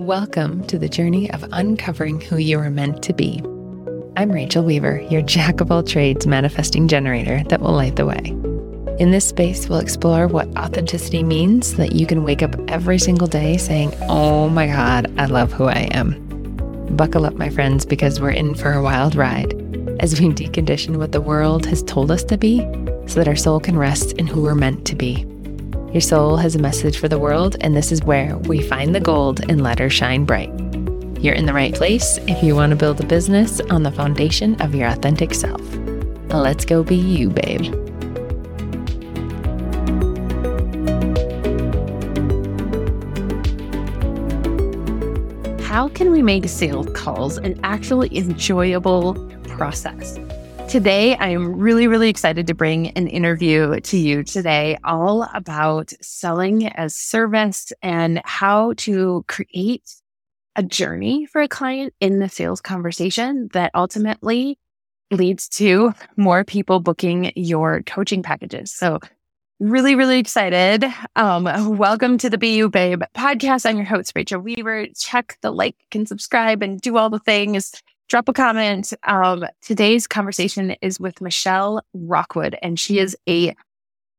Welcome to the journey of uncovering who you are meant to be. I'm Rachel Weaver, your jack of all trades manifesting generator that will light the way. In this space, we'll explore what authenticity means so that you can wake up every single day saying, Oh my God, I love who I am. Buckle up, my friends, because we're in for a wild ride as we decondition what the world has told us to be so that our soul can rest in who we're meant to be. Your soul has a message for the world, and this is where we find the gold and let her shine bright. You're in the right place if you want to build a business on the foundation of your authentic self. Let's go be you, babe. How can we make sales calls an actually enjoyable process? Today, I am really, really excited to bring an interview to you today all about selling as service and how to create a journey for a client in the sales conversation that ultimately leads to more people booking your coaching packages. So really, really excited. Um, welcome to the Be You Babe podcast. I'm your host, Rachel Weaver. Check the like and subscribe and do all the things drop a comment. Um, today's conversation is with Michelle Rockwood, and she is a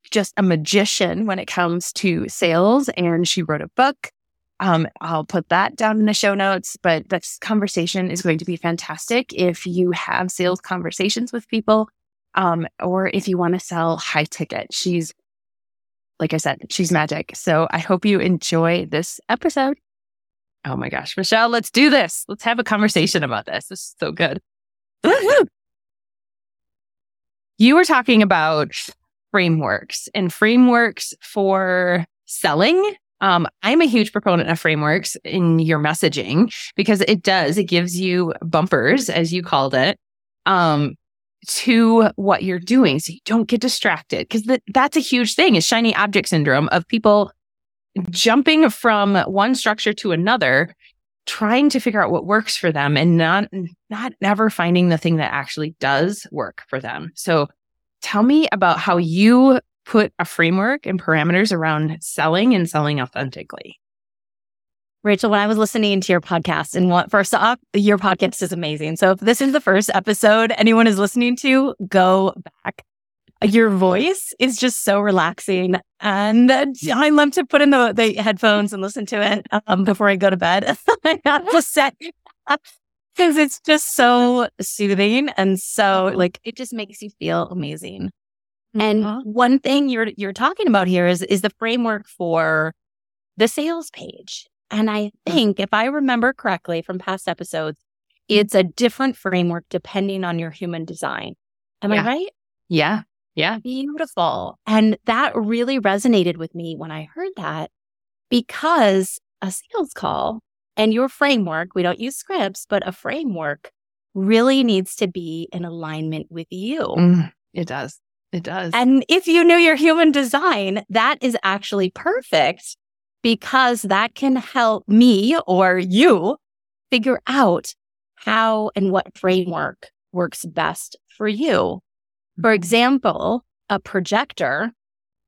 just a magician when it comes to sales. And she wrote a book. Um, I'll put that down in the show notes. But this conversation is going to be fantastic if you have sales conversations with people, um, or if you want to sell high ticket. She's like I said, she's magic. So I hope you enjoy this episode. Oh my gosh, Michelle, let's do this. Let's have a conversation about this. This is so good. you were talking about frameworks and frameworks for selling. Um, I'm a huge proponent of frameworks in your messaging because it does, it gives you bumpers, as you called it, um, to what you're doing. So you don't get distracted because th- that's a huge thing is shiny object syndrome of people jumping from one structure to another trying to figure out what works for them and not not never finding the thing that actually does work for them. So tell me about how you put a framework and parameters around selling and selling authentically. Rachel, when I was listening to your podcast, and what first off, your podcast is amazing. So if this is the first episode anyone is listening to, go back your voice is just so relaxing. And I love to put in the, the headphones and listen to it um, before I go to bed. I have to set because it's just so soothing. And so like, it just makes you feel amazing. And uh-huh. one thing you're, you're talking about here is, is the framework for the sales page. And I mm. think if I remember correctly from past episodes, it's a different framework depending on your human design. Am yeah. I right? Yeah. Yeah. Beautiful. And that really resonated with me when I heard that because a sales call and your framework, we don't use scripts, but a framework really needs to be in alignment with you. Mm, it does. It does. And if you knew your human design, that is actually perfect because that can help me or you figure out how and what framework works best for you. For example, a projector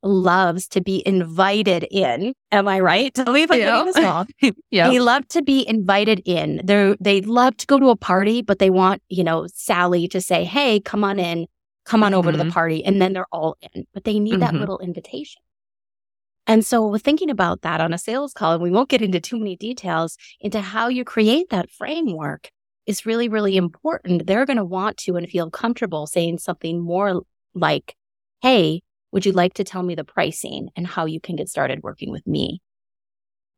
loves to be invited in. Am I right? Tell me if I'm yeah. this wrong. yeah. They love to be invited in. They they love to go to a party, but they want, you know, Sally to say, hey, come on in, come on mm-hmm. over to the mm-hmm. party. And then they're all in, but they need mm-hmm. that little invitation. And so thinking about that on a sales call, and we won't get into too many details into how you create that framework is really, really important. They're going to want to and feel comfortable saying something more like, Hey, would you like to tell me the pricing and how you can get started working with me?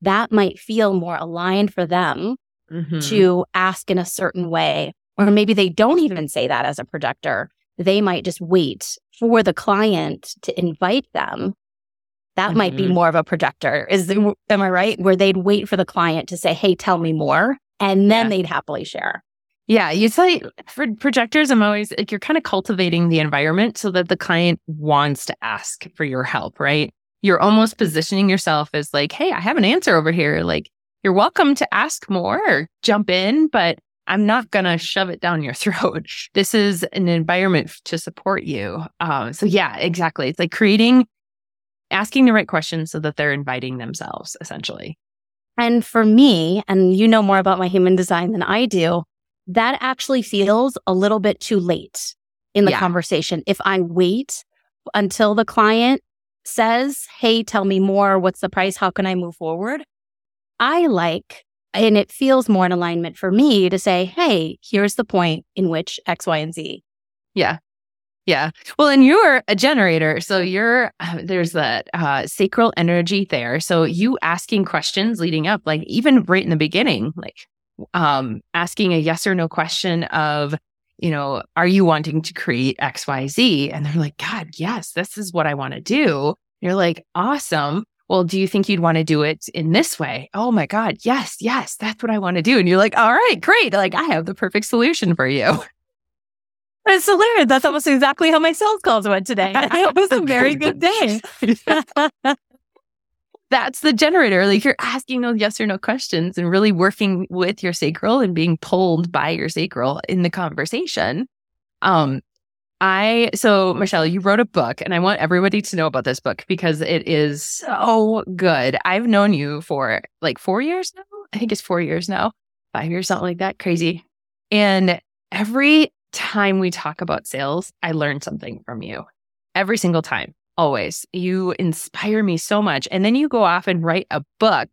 That might feel more aligned for them mm-hmm. to ask in a certain way. Or maybe they don't even say that as a projector. They might just wait for the client to invite them. That mm-hmm. might be mm-hmm. more of a projector. Is am I right? Where they'd wait for the client to say, Hey, tell me more and then yeah. they'd happily share. Yeah, you say for projectors, I'm always like you're kind of cultivating the environment so that the client wants to ask for your help, right? You're almost positioning yourself as like, hey, I have an answer over here. Like, you're welcome to ask more or jump in, but I'm not going to shove it down your throat. This is an environment to support you. Um, so, yeah, exactly. It's like creating, asking the right questions so that they're inviting themselves, essentially. And for me, and you know more about my human design than I do, that actually feels a little bit too late in the yeah. conversation. If I wait until the client says, Hey, tell me more. What's the price? How can I move forward? I like, and it feels more in alignment for me to say, Hey, here's the point in which X, Y, and Z. Yeah. Yeah. Well, and you're a generator. So you're, uh, there's that uh, sacral energy there. So you asking questions leading up, like even right in the beginning, like um, asking a yes or no question of, you know, are you wanting to create XYZ? And they're like, God, yes, this is what I want to do. You're like, awesome. Well, do you think you'd want to do it in this way? Oh my God, yes, yes, that's what I want to do. And you're like, all right, great. Like, I have the perfect solution for you. It's hilarious. That's almost exactly how my sales calls went today. It was a very good day. That's the generator. Like you're asking those yes or no questions and really working with your sacral and being pulled by your sacral in the conversation. Um, I, so Michelle, you wrote a book and I want everybody to know about this book because it is so good. I've known you for like four years now. I think it's four years now, five years, something like that. Crazy. And every time we talk about sales, I learn something from you every single time, always. You inspire me so much. And then you go off and write a book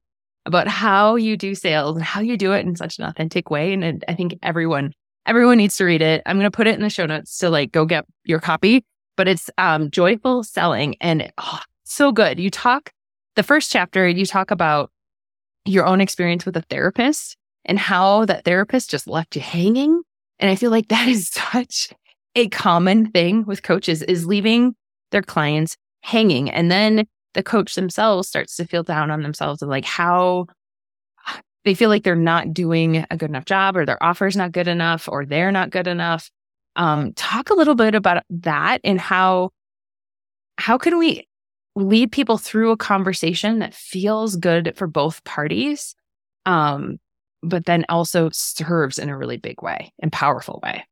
about how you do sales and how you do it in such an authentic way. And I think everyone, everyone needs to read it. I'm going to put it in the show notes to like go get your copy, but it's um, joyful selling and oh, so good. You talk the first chapter, you talk about your own experience with a therapist and how that therapist just left you hanging and I feel like that is such a common thing with coaches is leaving their clients hanging. And then the coach themselves starts to feel down on themselves of like how they feel like they're not doing a good enough job or their offer is not good enough or they're not good enough. Um, talk a little bit about that and how how can we lead people through a conversation that feels good for both parties um, but then also serves in a really big way and powerful way.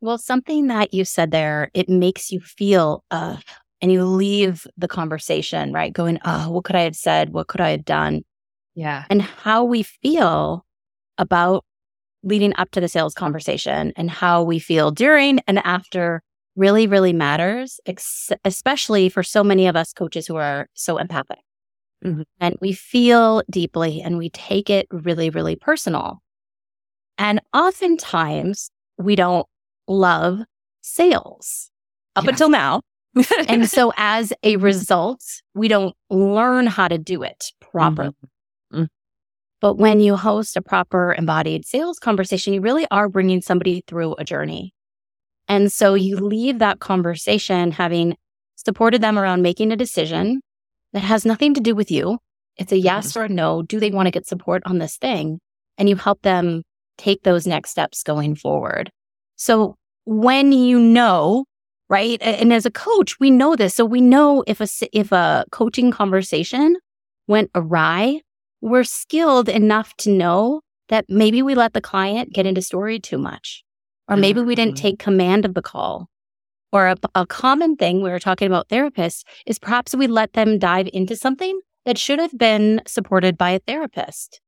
Well, something that you said there, it makes you feel, uh, and you leave the conversation, right? Going, oh, what could I have said? What could I have done? Yeah. And how we feel about leading up to the sales conversation and how we feel during and after really, really matters, ex- especially for so many of us coaches who are so empathic. Mm-hmm. And we feel deeply and we take it really, really personal. And oftentimes we don't love sales up yeah. until now. and so as a result, we don't learn how to do it properly. Mm-hmm. Mm-hmm. But when you host a proper embodied sales conversation, you really are bringing somebody through a journey. And so you leave that conversation having supported them around making a decision that has nothing to do with you. It's a yes or a no. Do they want to get support on this thing? And you help them take those next steps going forward. So when you know, right? And as a coach, we know this. So we know if a, if a coaching conversation went awry, we're skilled enough to know that maybe we let the client get into story too much, or maybe we didn't mm-hmm. take command of the call or a, a common thing we were talking about therapists is perhaps we let them dive into something that should have been supported by a therapist.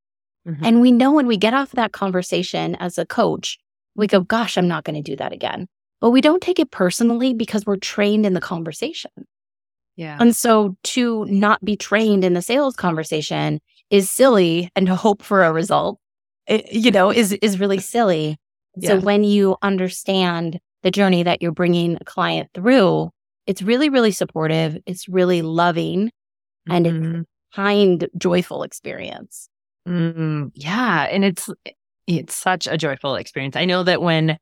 Mm-hmm. And we know when we get off that conversation as a coach, we go, gosh, I'm not going to do that again. But we don't take it personally because we're trained in the conversation. Yeah. And so to not be trained in the sales conversation is silly and to hope for a result, it, you know, is, is really silly. Yeah. So when you understand the journey that you're bringing a client through, it's really, really supportive. It's really loving and mm-hmm. it's a kind, joyful experience. Mm-hmm. Yeah. And it's, it's such a joyful experience. I know that when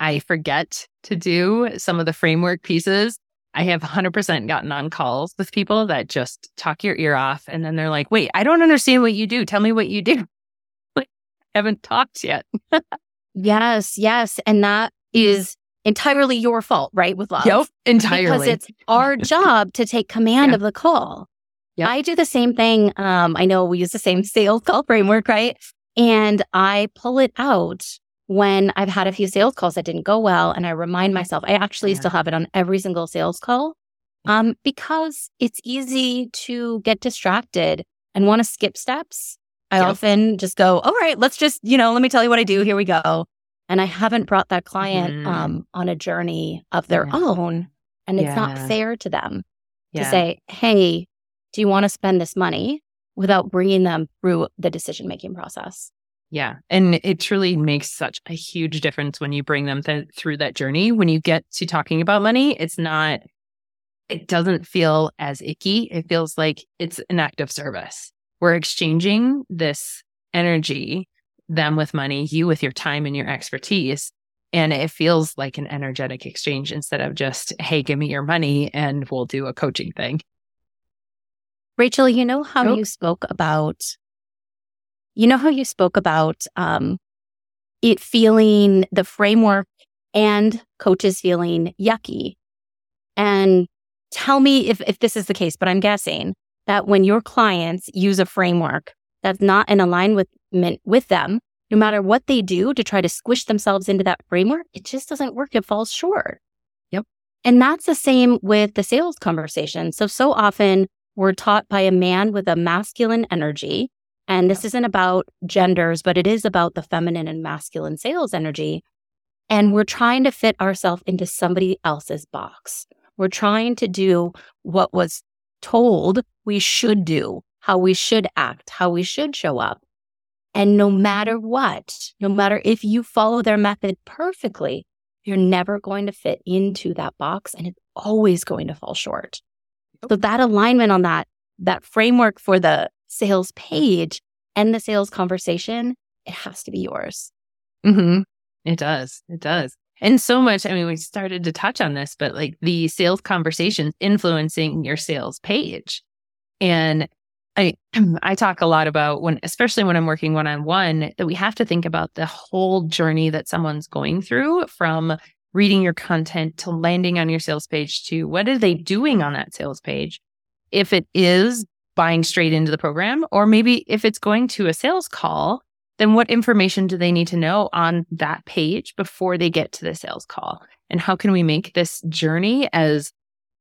I forget to do some of the framework pieces, I have 100% gotten on calls with people that just talk your ear off. And then they're like, wait, I don't understand what you do. Tell me what you do. like, I haven't talked yet. yes. Yes. And that is entirely your fault, right? With love. Yep, entirely. Because it's our job to take command yeah. of the call. Yep. I do the same thing. Um, I know we use the same sales call framework, right? And I pull it out when I've had a few sales calls that didn't go well. And I remind myself, I actually yeah. still have it on every single sales call um, because it's easy to get distracted and want to skip steps, I yep. often just go, all right, let's just, you know, let me tell you what I do. Here we go. And I haven't brought that client mm-hmm. um, on a journey of their yeah. own. And it's yeah. not fair to them yeah. to say, hey, do you want to spend this money without bringing them through the decision making process? Yeah. And it truly makes such a huge difference when you bring them th- through that journey. When you get to talking about money, it's not, it doesn't feel as icky. It feels like it's an act of service. We're exchanging this energy, them with money, you with your time and your expertise. And it feels like an energetic exchange instead of just, hey, give me your money and we'll do a coaching thing. Rachel, you know how oh. you spoke about, you know how you spoke about um, it feeling the framework and coaches feeling yucky. And tell me if, if this is the case, but I'm guessing that when your clients use a framework that's not in alignment with them, no matter what they do to try to squish themselves into that framework, it just doesn't work. It falls short. Yep. And that's the same with the sales conversation. So, so often we're taught by a man with a masculine energy. And this isn't about genders, but it is about the feminine and masculine sales energy. And we're trying to fit ourselves into somebody else's box. We're trying to do what was told we should do, how we should act, how we should show up. And no matter what, no matter if you follow their method perfectly, you're never going to fit into that box and it's always going to fall short. So that alignment on that, that framework for the sales page and the sales conversation, it has to be yours. Mm-hmm. It does. It does. And so much, I mean, we started to touch on this, but like the sales conversations influencing your sales page. And I I talk a lot about when especially when I'm working one on one that we have to think about the whole journey that someone's going through from reading your content to landing on your sales page to what are they doing on that sales page? If it is buying straight into the program or maybe if it's going to a sales call, then what information do they need to know on that page before they get to the sales call? And how can we make this journey as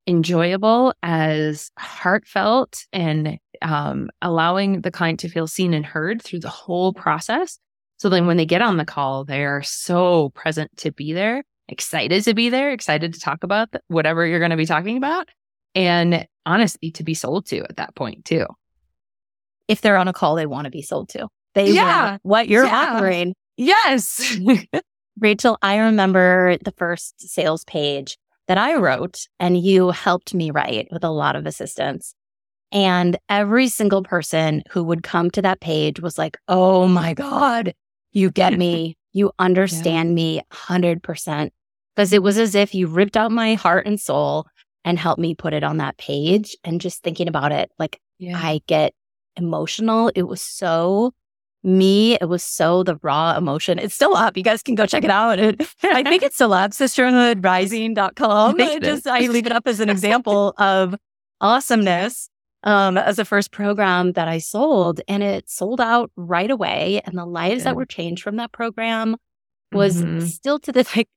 enjoyable, as heartfelt, and um, allowing the client to feel seen and heard through the whole process? So then when they get on the call, they are so present to be there, excited to be there, excited to talk about whatever you're going to be talking about, and honestly, to be sold to at that point, too. If they're on a call, they want to be sold to. They yeah. what you're yeah. offering. Yes. Rachel, I remember the first sales page that I wrote and you helped me write with a lot of assistance. And every single person who would come to that page was like, Oh my God, you get me. You understand yeah. me 100%. Because it was as if you ripped out my heart and soul and helped me put it on that page. And just thinking about it, like yeah. I get emotional. It was so me, it was so the raw emotion. It's still up. You guys can go check it out. It, I think it's still up, sisterhoodrising.com. I just, I leave it up as an example of awesomeness um, as a first program that I sold. And it sold out right away. And the lives yeah. that were changed from that program was mm-hmm. still to this like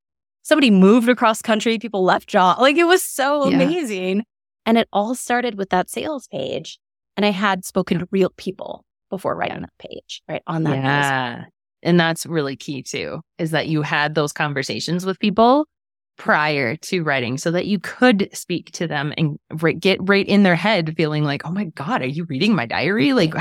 somebody moved across country, people left job. Like it was so yeah. amazing. And it all started with that sales page. And I had spoken to real people before writing that page, right? On that. Yeah. And that's really key too, is that you had those conversations with people prior to writing so that you could speak to them and get right in their head feeling like, oh my God, are you reading my diary? Like,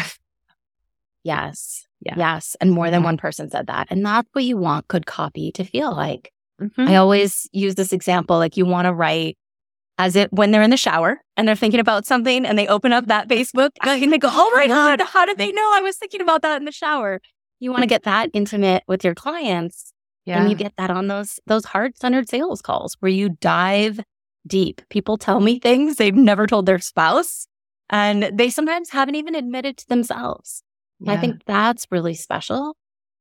yes. Yeah. Yes. And more than one person said that. And that's what you want good copy to feel like. Mm-hmm. I always use this example like you want to write as it when they're in the shower and they're thinking about something and they open up that Facebook and they go, Oh my God, how did they know I was thinking about that in the shower? You want to get that intimate with your clients. Yeah. And you get that on those those heart centered sales calls where you dive deep. People tell me things they've never told their spouse and they sometimes haven't even admitted to themselves. Yeah. I think that's really special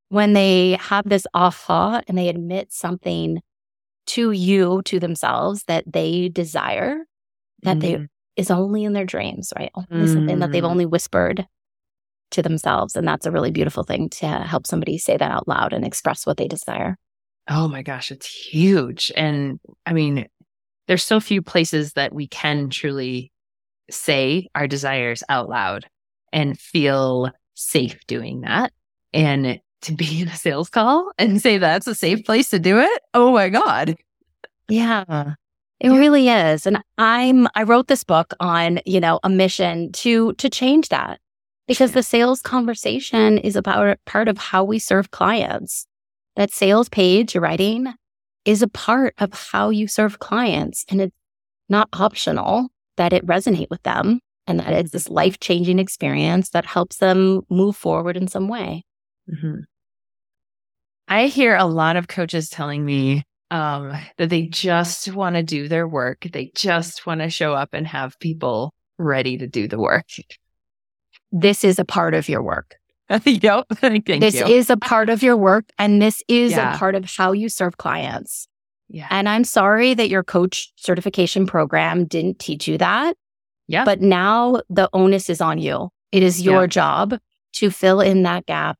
when they have this aha and they admit something to you, to themselves that they desire, that mm-hmm. they is only in their dreams, right? Only mm. something that they've mm. only whispered to themselves. And that's a really beautiful thing to help somebody say that out loud and express what they desire. Oh my gosh, it's huge. And I mean, there's so few places that we can truly say our desires out loud. and feel safe doing that. And to be in a sales call and say that's a safe place to do it. Oh my God. Yeah. It yeah. really is. And I'm I wrote this book on, you know, a mission to to change that. Because the sales conversation is about part of how we serve clients. That sales page you're writing is a part of how you serve clients and it's not optional that it resonate with them and that it's this life-changing experience that helps them move forward in some way. Mm-hmm. I hear a lot of coaches telling me um, that they just want to do their work. They just want to show up and have people ready to do the work. This is a part of your work. yep. Thank you. this you. is a part of your work, and this is yeah. a part of how you serve clients. Yeah. And I'm sorry that your coach certification program didn't teach you that. Yeah. But now the onus is on you. It is your yeah. job to fill in that gap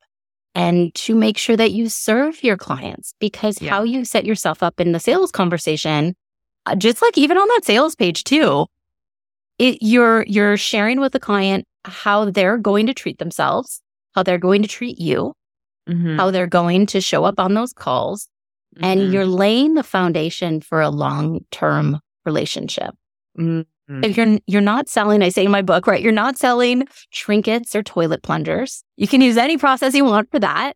and to make sure that you serve your clients because yeah. how you set yourself up in the sales conversation, uh, just like even on that sales page too, it, you're, you're sharing with the client how they're going to treat themselves, how they're going to treat you, mm-hmm. how they're going to show up on those calls. Mm-hmm. And you're laying the foundation for a long term relationship. Mm-hmm. If you're you're not selling, I say in my book, right? You're not selling trinkets or toilet plungers. You can use any process you want for that.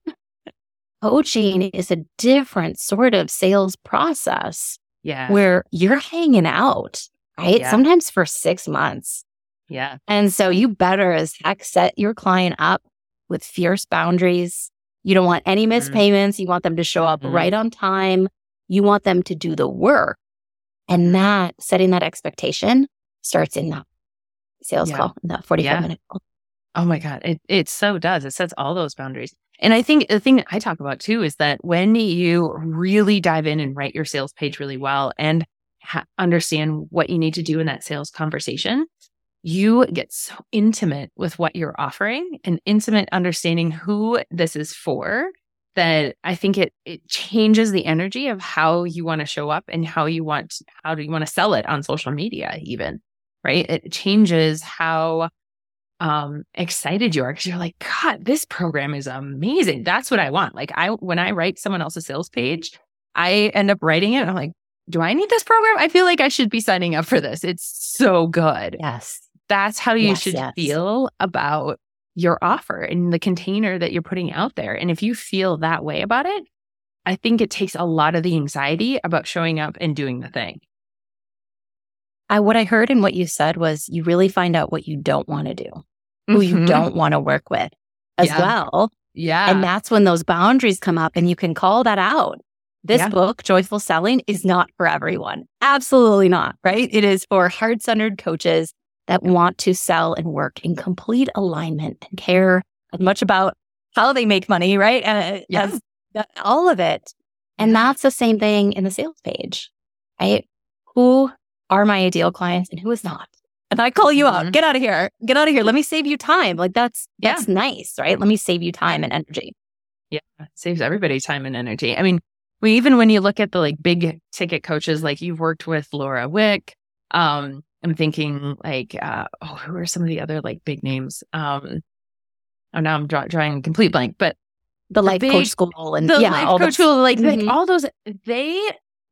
Coaching is a different sort of sales process. Yeah. Where you're hanging out, right? Yeah. Sometimes for six months. Yeah. And so you better as heck set your client up with fierce boundaries. You don't want any missed mm-hmm. payments. You want them to show up mm-hmm. right on time. You want them to do the work. And that setting that expectation starts in that sales yeah. call, that 45 yeah. minute call. Oh my God. It, it so does. It sets all those boundaries. And I think the thing that I talk about too is that when you really dive in and write your sales page really well and ha- understand what you need to do in that sales conversation, you get so intimate with what you're offering and intimate understanding who this is for that I think it it changes the energy of how you want to show up and how you want how do you want to sell it on social media even right? It changes how um excited you are because you're like god this program is amazing. That's what i want. Like i when i write someone else's sales page i end up writing it and i'm like do i need this program? I feel like i should be signing up for this. It's so good. Yes that's how you yes, should yes. feel about your offer and the container that you're putting out there. And if you feel that way about it, I think it takes a lot of the anxiety about showing up and doing the thing. I, what I heard in what you said was you really find out what you don't want to do, who mm-hmm. you don't want to work with as yeah. well. Yeah. And that's when those boundaries come up and you can call that out. This yeah. book, Joyful Selling, is not for everyone. Absolutely not, right? It is for heart centered coaches that want to sell and work in complete alignment and care as much about how they make money, right? Uh, yes. all of it. And that's the same thing in the sales page, right? Who are my ideal clients and who is not? And I call you mm-hmm. out, get out of here, get out of here. Let me save you time. Like that's, that's yeah. nice, right? Let me save you time and energy. Yeah. It saves everybody time and energy. I mean, we, even when you look at the like big ticket coaches, like you've worked with Laura Wick, um, I'm thinking like, uh, oh, who are some of the other like big names? Um, oh, now I'm draw- drawing a complete blank, but the, life big, coach school and the yeah, life coach the, school, like, mm-hmm. like all those, they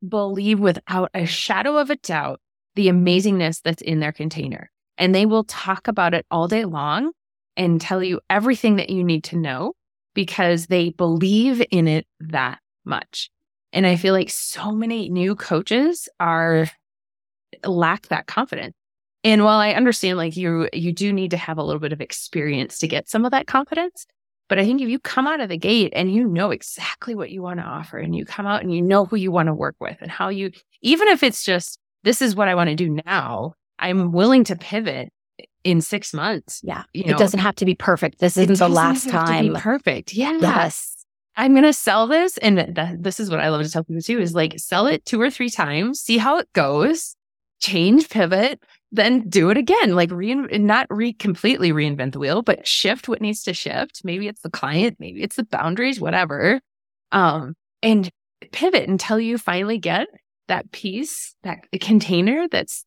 believe without a shadow of a doubt the amazingness that's in their container. And they will talk about it all day long and tell you everything that you need to know because they believe in it that much. And I feel like so many new coaches are lack that confidence. And while I understand like you you do need to have a little bit of experience to get some of that confidence, but I think if you come out of the gate and you know exactly what you want to offer and you come out and you know who you want to work with and how you even if it's just this is what I want to do now, I'm willing to pivot in six months. Yeah. You know, it doesn't have to be perfect. This isn't the last time. perfect. Yeah. Yes. I'm going to sell this. And th- this is what I love to tell people too is like sell it two or three times, see how it goes change, pivot, then do it again. Like re not re completely reinvent the wheel, but shift what needs to shift. Maybe it's the client, maybe it's the boundaries, whatever. Um, and pivot until you finally get that piece, that container that's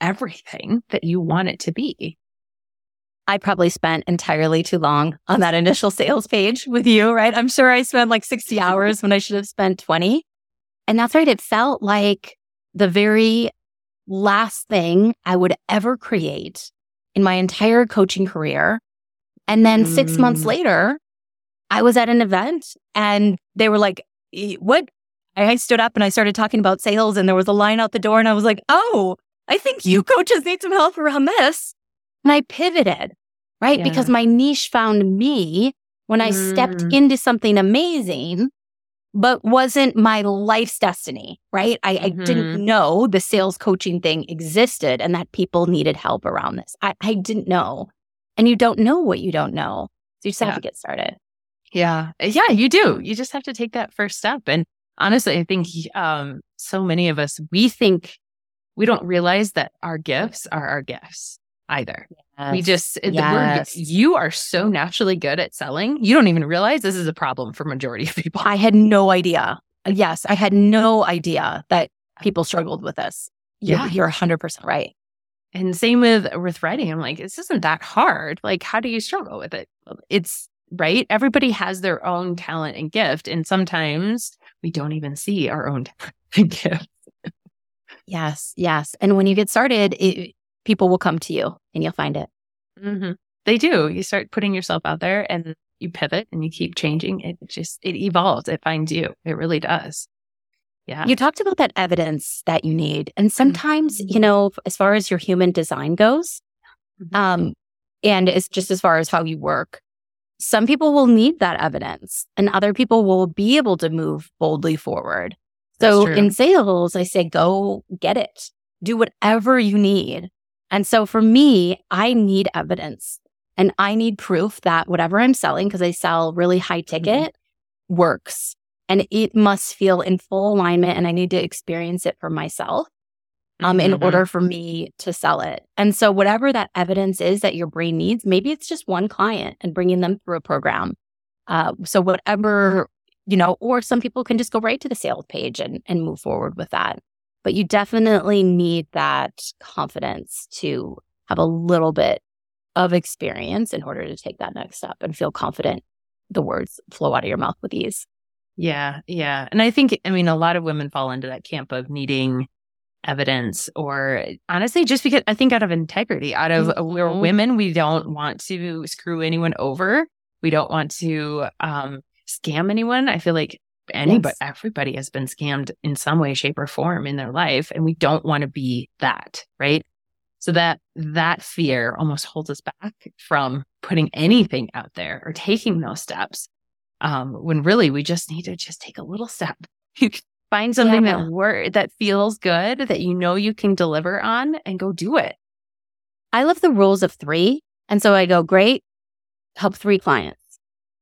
everything that you want it to be. I probably spent entirely too long on that initial sales page with you, right? I'm sure I spent like 60 hours when I should have spent 20. And that's right. It felt like the very last thing I would ever create in my entire coaching career. And then mm. six months mm. later, I was at an event and they were like, What? I stood up and I started talking about sales, and there was a line out the door. And I was like, Oh, I think you coaches need some help around this. And I pivoted, right? Yeah. Because my niche found me when I mm. stepped into something amazing but wasn't my life's destiny, right? I, mm-hmm. I, didn't mm-hmm. know the sales coaching thing existed and that people needed help around this. I, I didn't know. And you don't know what you don't know. So you just yeah. have to get started. Yeah. Yeah, you do. You just have to take that first step. And honestly, I think um, so many of us, we think we don't realize that our gifts are our gifts either. Yes. We just, yes. you are so naturally good at selling. You don't even realize this is a problem for majority of people. I had no idea. Yes, I had no idea that people struggled with this. Yeah, you're, you're 100% right. And same with with writing. I'm like, this isn't that hard. Like, how do you struggle with it? It's right. Everybody has their own talent and gift, and sometimes we don't even see our own talent and gift. yes, yes. And when you get started, it, people will come to you and you'll find it. Mm-hmm. They do. You start putting yourself out there and you pivot and you keep changing. It just, it evolves. It finds you. It really does. Yeah. You talked about that evidence that you need. And sometimes, mm-hmm. you know, as far as your human design goes, mm-hmm. um, and it's just as far as how you work, some people will need that evidence and other people will be able to move boldly forward. So in sales, I say, go get it. Do whatever you need and so for me, I need evidence and I need proof that whatever I'm selling, because I sell really high mm-hmm. ticket, mm-hmm. works. And it must feel in full alignment and I need to experience it for myself um, mm-hmm. in order for me to sell it. And so whatever that evidence is that your brain needs, maybe it's just one client and bringing them through a program. Uh, so whatever, you know, or some people can just go right to the sales page and, and move forward with that but you definitely need that confidence to have a little bit of experience in order to take that next step and feel confident the words flow out of your mouth with ease. Yeah, yeah. And I think, I mean, a lot of women fall into that camp of needing evidence or honestly, just because I think out of integrity, out of mm-hmm. we're women, we don't want to screw anyone over. We don't want to um, scam anyone. I feel like anybody, yes. everybody has been scammed in some way, shape, or form in their life. And we don't want to be that, right? So that that fear almost holds us back from putting anything out there or taking those steps. Um, when really we just need to just take a little step. You can find something yeah. that work that feels good, that you know you can deliver on and go do it. I love the rules of three. And so I go, great, help three clients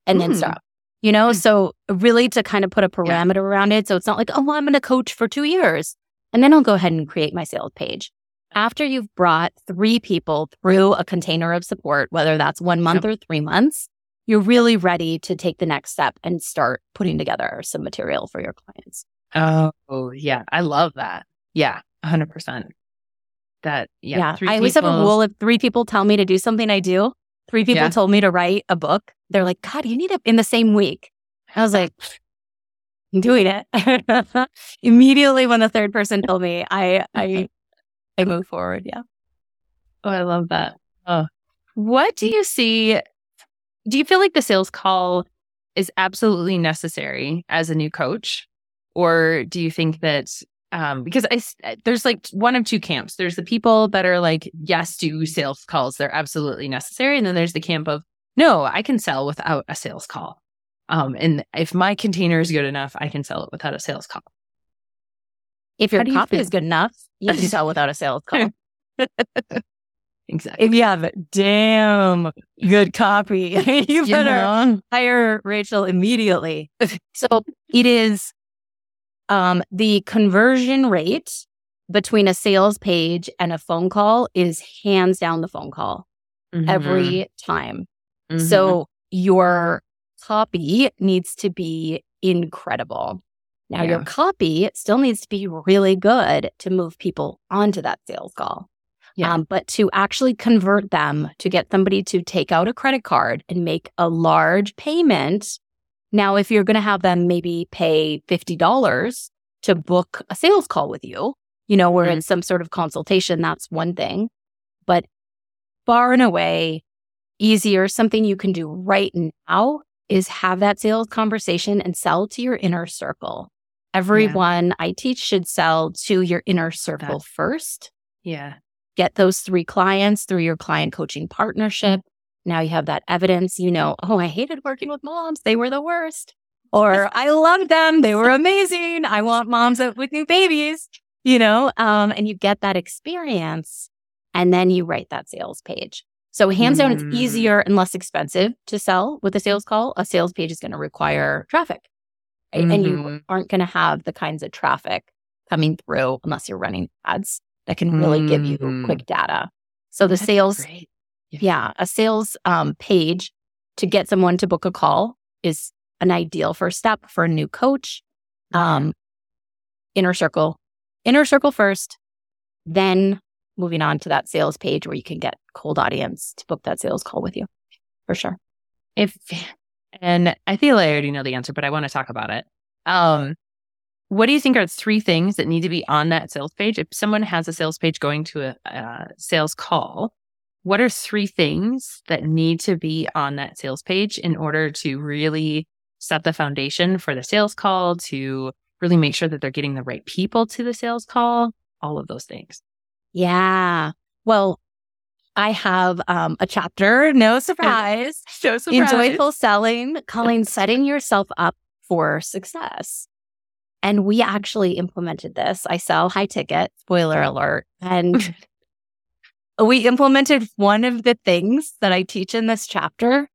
and mm. then stop you know? Mm. So really to kind of put a parameter yeah. around it. So it's not like, oh, well, I'm going to coach for two years and then I'll go ahead and create my sales page. After you've brought three people through a container of support, whether that's one month yep. or three months, you're really ready to take the next step and start putting together some material for your clients. Oh, yeah. I love that. Yeah, 100%. That, yeah. yeah I always have a rule if three people tell me to do something, I do. Three people yeah. told me to write a book. They're like, God, you need it in the same week. I was like, I'm doing it. Immediately when the third person told me, I I I move forward. Yeah. Oh, I love that. Oh. What do you see? Do you feel like the sales call is absolutely necessary as a new coach? Or do you think that um, because I, there's like one of two camps. There's the people that are like, yes, do sales calls. They're absolutely necessary. And then there's the camp of, no, I can sell without a sales call. Um, and if my container is good enough, I can sell it without a sales call. If your copy is good enough, you can sell without a sales call. exactly. If you have a damn good copy, you better hire Rachel immediately. so it is um, the conversion rate between a sales page and a phone call is hands down the phone call mm-hmm. every time. Mm-hmm. So your copy needs to be incredible. Now, yeah. your copy still needs to be really good to move people onto that sales call. Yeah. Um, but to actually convert them to get somebody to take out a credit card and make a large payment. Now, if you're going to have them maybe pay $50 to book a sales call with you, you know, where mm-hmm. it's some sort of consultation, that's one thing. But far and away, easier, something you can do right now is have that sales conversation and sell to your inner circle. Everyone yeah. I teach should sell to your inner circle That's, first. Yeah. Get those three clients through your client coaching partnership. Now you have that evidence. You know, oh, I hated working with moms. They were the worst. Or I loved them. They were amazing. I want moms with new babies, you know, um, and you get that experience and then you write that sales page. So hands down, it's mm. easier and less expensive to sell with a sales call. A sales page is going to require traffic. Right? Mm-hmm. And you mm-hmm. aren't going to have the kinds of traffic coming through unless you're running ads that can really mm-hmm. give you mm-hmm. quick data. So the That's sales, yeah. Yeah. a sales um, page to get someone to book a call is an ideal first step for a new coach. Um, inner circle, inner circle first, then moving on to that sales page where you can get cold audience to book that sales call with you for sure. If and I feel I already know the answer, but I want to talk about it. Um, what do you think are three things that need to be on that sales page? If someone has a sales page going to a, a sales call, what are three things that need to be on that sales page in order to really set the foundation for the sales call, to really make sure that they're getting the right people to the sales call, all of those things? Yeah. Well, I have um, a chapter, no surprise, no surprise, in Joyful Selling, calling setting yourself up for success. And we actually implemented this. I sell high ticket, spoiler alert. And we implemented one of the things that I teach in this chapter.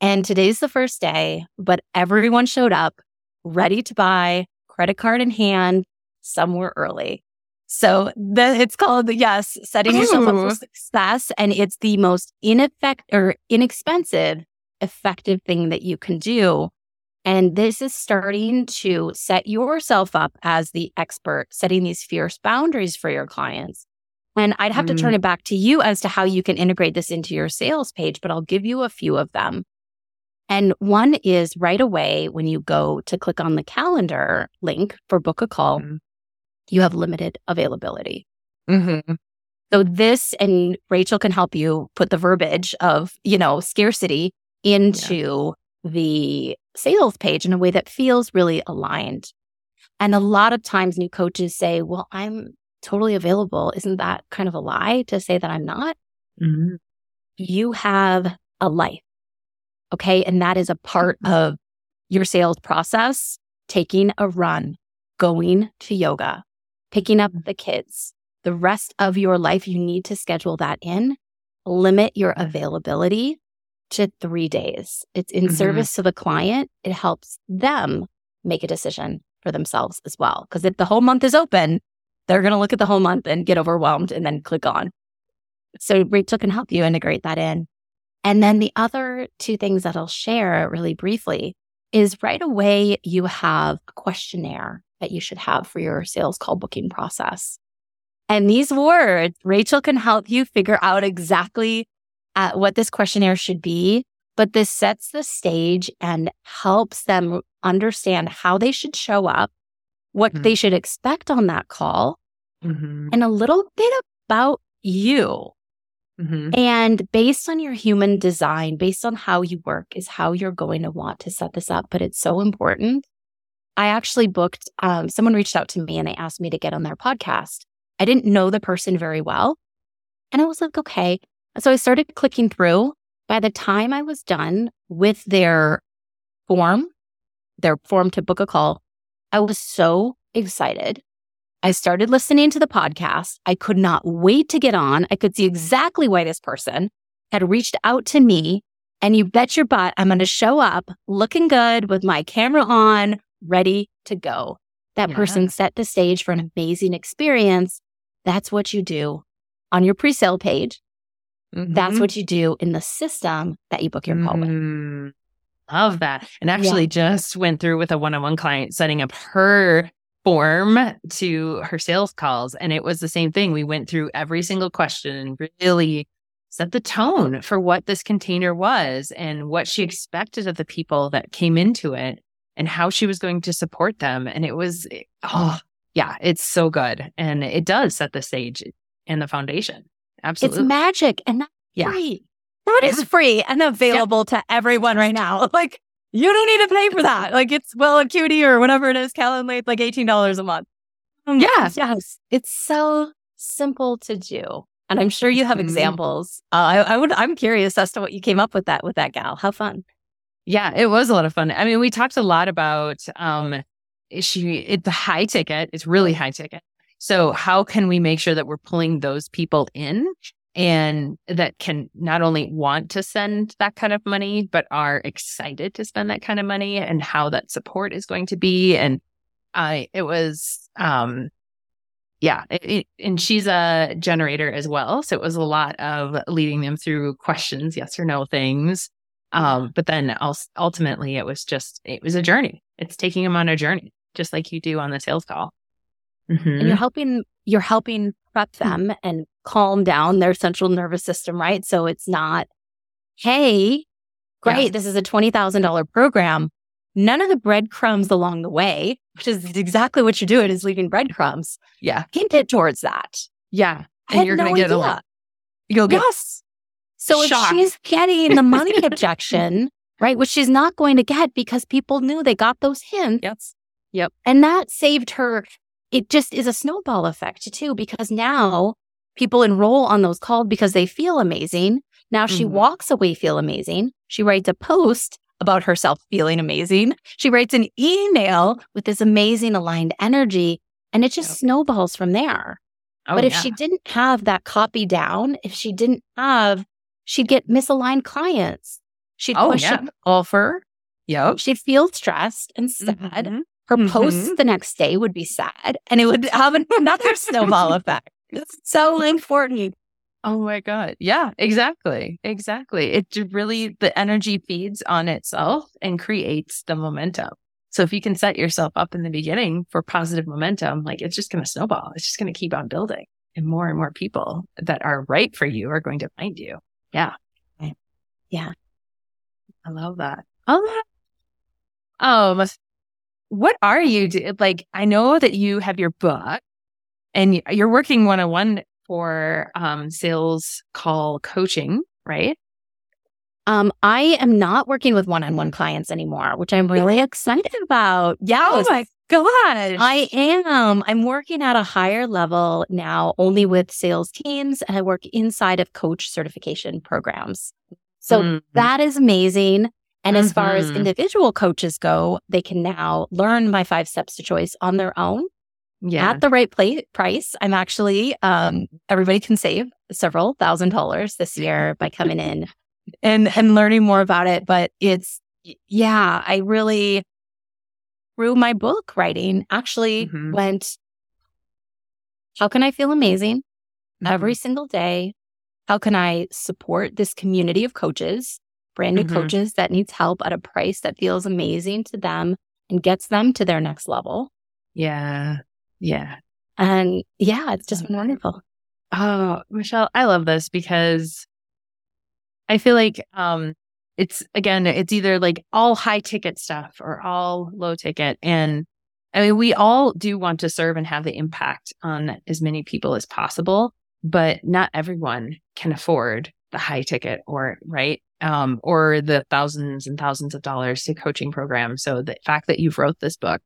And today's the first day, but everyone showed up ready to buy, credit card in hand, somewhere early. So the, it's called, yes, setting yourself up for success. And it's the most ineffective or inexpensive, effective thing that you can do. And this is starting to set yourself up as the expert, setting these fierce boundaries for your clients. And I'd have mm. to turn mm. it back to you as to how you can integrate this into your sales page, but I'll give you a few of them. And one is right away when you go to click on the calendar link for book a call, mm you have limited availability. Mm-hmm. So this and Rachel can help you put the verbiage of, you know, scarcity into yeah. the sales page in a way that feels really aligned. And a lot of times new coaches say, well, I'm totally available. Isn't that kind of a lie to say that I'm not? Mm-hmm. You have a life. Okay. And that is a part mm-hmm. of your sales process, taking a run, going to yoga, picking up the kids. The rest of your life, you need to schedule that in. Limit your availability to three days. It's in mm-hmm. service to the client. It helps them make a decision for themselves as well. Because if the whole month is open, they're going to look at the whole month and get overwhelmed and then click on. So Rachel can help you integrate that in. And then the other two things that I'll share really briefly is right away you have a questionnaire that you should have for your sales call booking process. And these words, Rachel can help you figure out exactly uh, what this questionnaire should be, but this sets the stage and helps them understand how they should show up, what mm-hmm. they should expect on that call, mm-hmm. and a little bit about you. Mm-hmm. And based on your human design, based on how you work, is how you're going to want to set this up. But it's so important I actually booked, um, someone reached out to me and they asked me to get on their podcast. I didn't know the person very well. And I was like, okay. So I started clicking through. By the time I was done with their form, their form to book a call, I was so excited. I started listening to the podcast. I could not wait to get on. I could see exactly why this person had reached out to me. And you bet your butt I'm going to show up looking good with my camera on, ready to go. That yeah. person set the stage for an amazing experience. That's what you do on your pre sale page. Mm-hmm. That's what you do in the system that you book your call mm-hmm. with. Love that. And actually, yeah. just went through with a one on one client setting up her form to her sales calls. And it was the same thing. We went through every single question and really set the tone for what this container was and what she expected of the people that came into it and how she was going to support them. And it was, eh, oh, yeah, it's so good. And it does set the stage and the foundation. Absolutely. It's magic and that's yeah. free. That is free and available yeah. to everyone right now. Like, you don't need to pay for that. Like, it's well, Acuity or whatever it is, Calendly, like $18 a month. Um, yeah. Yes. It's so simple to do. And I'm sure you have mm-hmm. examples. Uh, I, I would, I'm curious as to what you came up with that with that gal. How fun. Yeah, it was a lot of fun. I mean, we talked a lot about um she it, the high ticket. It's really high ticket. So how can we make sure that we're pulling those people in and that can not only want to send that kind of money, but are excited to spend that kind of money and how that support is going to be. And I, it was, um, yeah, it, it, and she's a generator as well. So it was a lot of leading them through questions, yes or no things. Um, but then ultimately it was just, it was a journey. It's taking them on a journey, just like you do on the sales call. Mm-hmm. And you're helping, you're helping prep hmm. them and calm down their central nervous system, right? So it's not, hey, great, yeah. this is a $20,000 program. None of the breadcrumbs along the way, which is exactly what you're doing, is leaving breadcrumbs. Yeah. Hinted towards that. Yeah. And you're no going to get a lot. You'll get yes. So shocked. if she's getting the money objection, right, which she's not going to get because people knew they got those hints. Yes. Yep. And that saved her. It just is a snowball effect too, because now people enroll on those calls because they feel amazing. Now she mm-hmm. walks away feel amazing. She writes a post about herself feeling amazing. She writes an email with this amazing aligned energy and it just snowballs from there. Oh, but if yeah. she didn't have that copy down, if she didn't have she'd get misaligned clients. She'd oh, push yeah. an offer. Yep. She'd feel stressed and sad. Mm-hmm. Her mm-hmm. posts the next day would be sad and it would have another snowball effect. It's so important. Oh my God. Yeah, exactly. Exactly. It really, the energy feeds on itself and creates the momentum. So if you can set yourself up in the beginning for positive momentum, like it's just going to snowball. It's just going to keep on building and more and more people that are right for you are going to find you. Yeah. Yeah. I love that. Oh, um, what are you do? Like, I know that you have your book and you're working one on one for um, sales call coaching, right? Um, I am not working with one on one clients anymore, which I'm really excited about. Yeah. Oh my gosh. I am. I'm working at a higher level now, only with sales teams, and I work inside of coach certification programs. So mm-hmm. that is amazing. And mm-hmm. as far as mm-hmm. individual coaches go, they can now learn my five steps to choice on their own. Yeah. At the right pla- price. I'm actually, um, everybody can save several thousand dollars this year by coming in and, and learning more about it. But it's, yeah, I really, through my book writing, actually mm-hmm. went, how can I feel amazing mm-hmm. every single day? How can I support this community of coaches, brand new mm-hmm. coaches that needs help at a price that feels amazing to them and gets them to their next level? Yeah. Yeah. And yeah, it's just been wonderful. Oh, Michelle, I love this because I feel like um it's again, it's either like all high ticket stuff or all low ticket. And I mean, we all do want to serve and have the impact on as many people as possible, but not everyone can afford the high ticket or right. Um, or the thousands and thousands of dollars to coaching programs. So the fact that you've wrote this book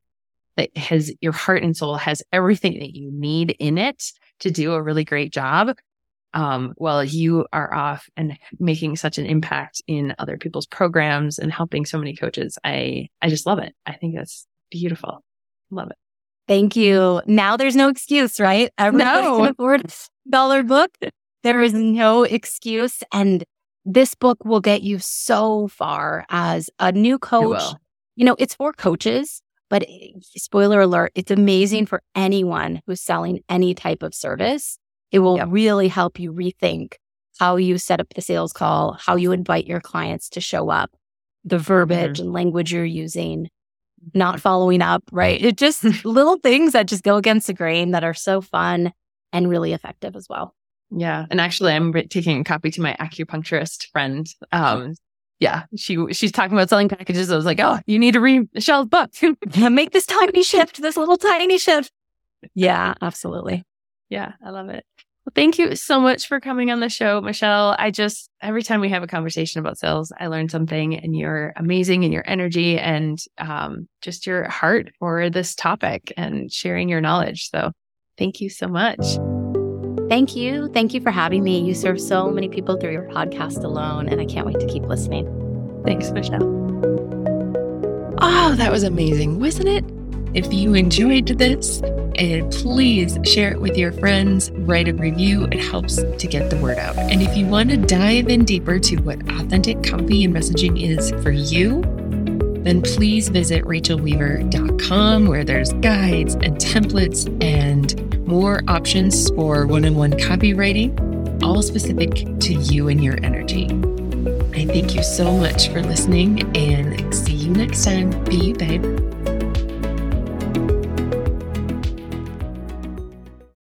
that has your heart and soul has everything that you need in it to do a really great job um, while you are off and making such an impact in other people's programs and helping so many coaches. I, I just love it. I think that's beautiful. Love it. Thank you. Now there's no excuse, right? No. can afford a dollar book. There is no excuse. And this book will get you so far as a new coach. You know, it's for coaches, but eh, spoiler alert, it's amazing for anyone who's selling any type of service. It will yep. really help you rethink how you set up the sales call, how you invite your clients to show up, the verbiage mm-hmm. and language you're using. not following up, right? It just little things that just go against the grain that are so fun and really effective as well. Yeah. And actually, I'm taking a copy to my acupuncturist friend. Um, yeah, she she's talking about selling packages. I was like, oh, you need to read Michelle's book. Make this tiny shift, this little tiny shift. Yeah, absolutely. Yeah, I love it. Well, thank you so much for coming on the show, Michelle. I just, every time we have a conversation about sales, I learn something and you're amazing in your energy and um, just your heart for this topic and sharing your knowledge. So thank you so much. Thank you. Thank you for having me. You serve so many people through your podcast alone, and I can't wait to keep listening. Thanks, Michelle. Oh, that was amazing, wasn't it? If you enjoyed this, and please share it with your friends, write a review. It helps to get the word out. And if you want to dive in deeper to what authentic copy and messaging is for you, then please visit rachelweaver.com where there's guides and templates and more options for one on one copywriting, all specific to you and your energy. I thank you so much for listening and see you next time. Be you, babe.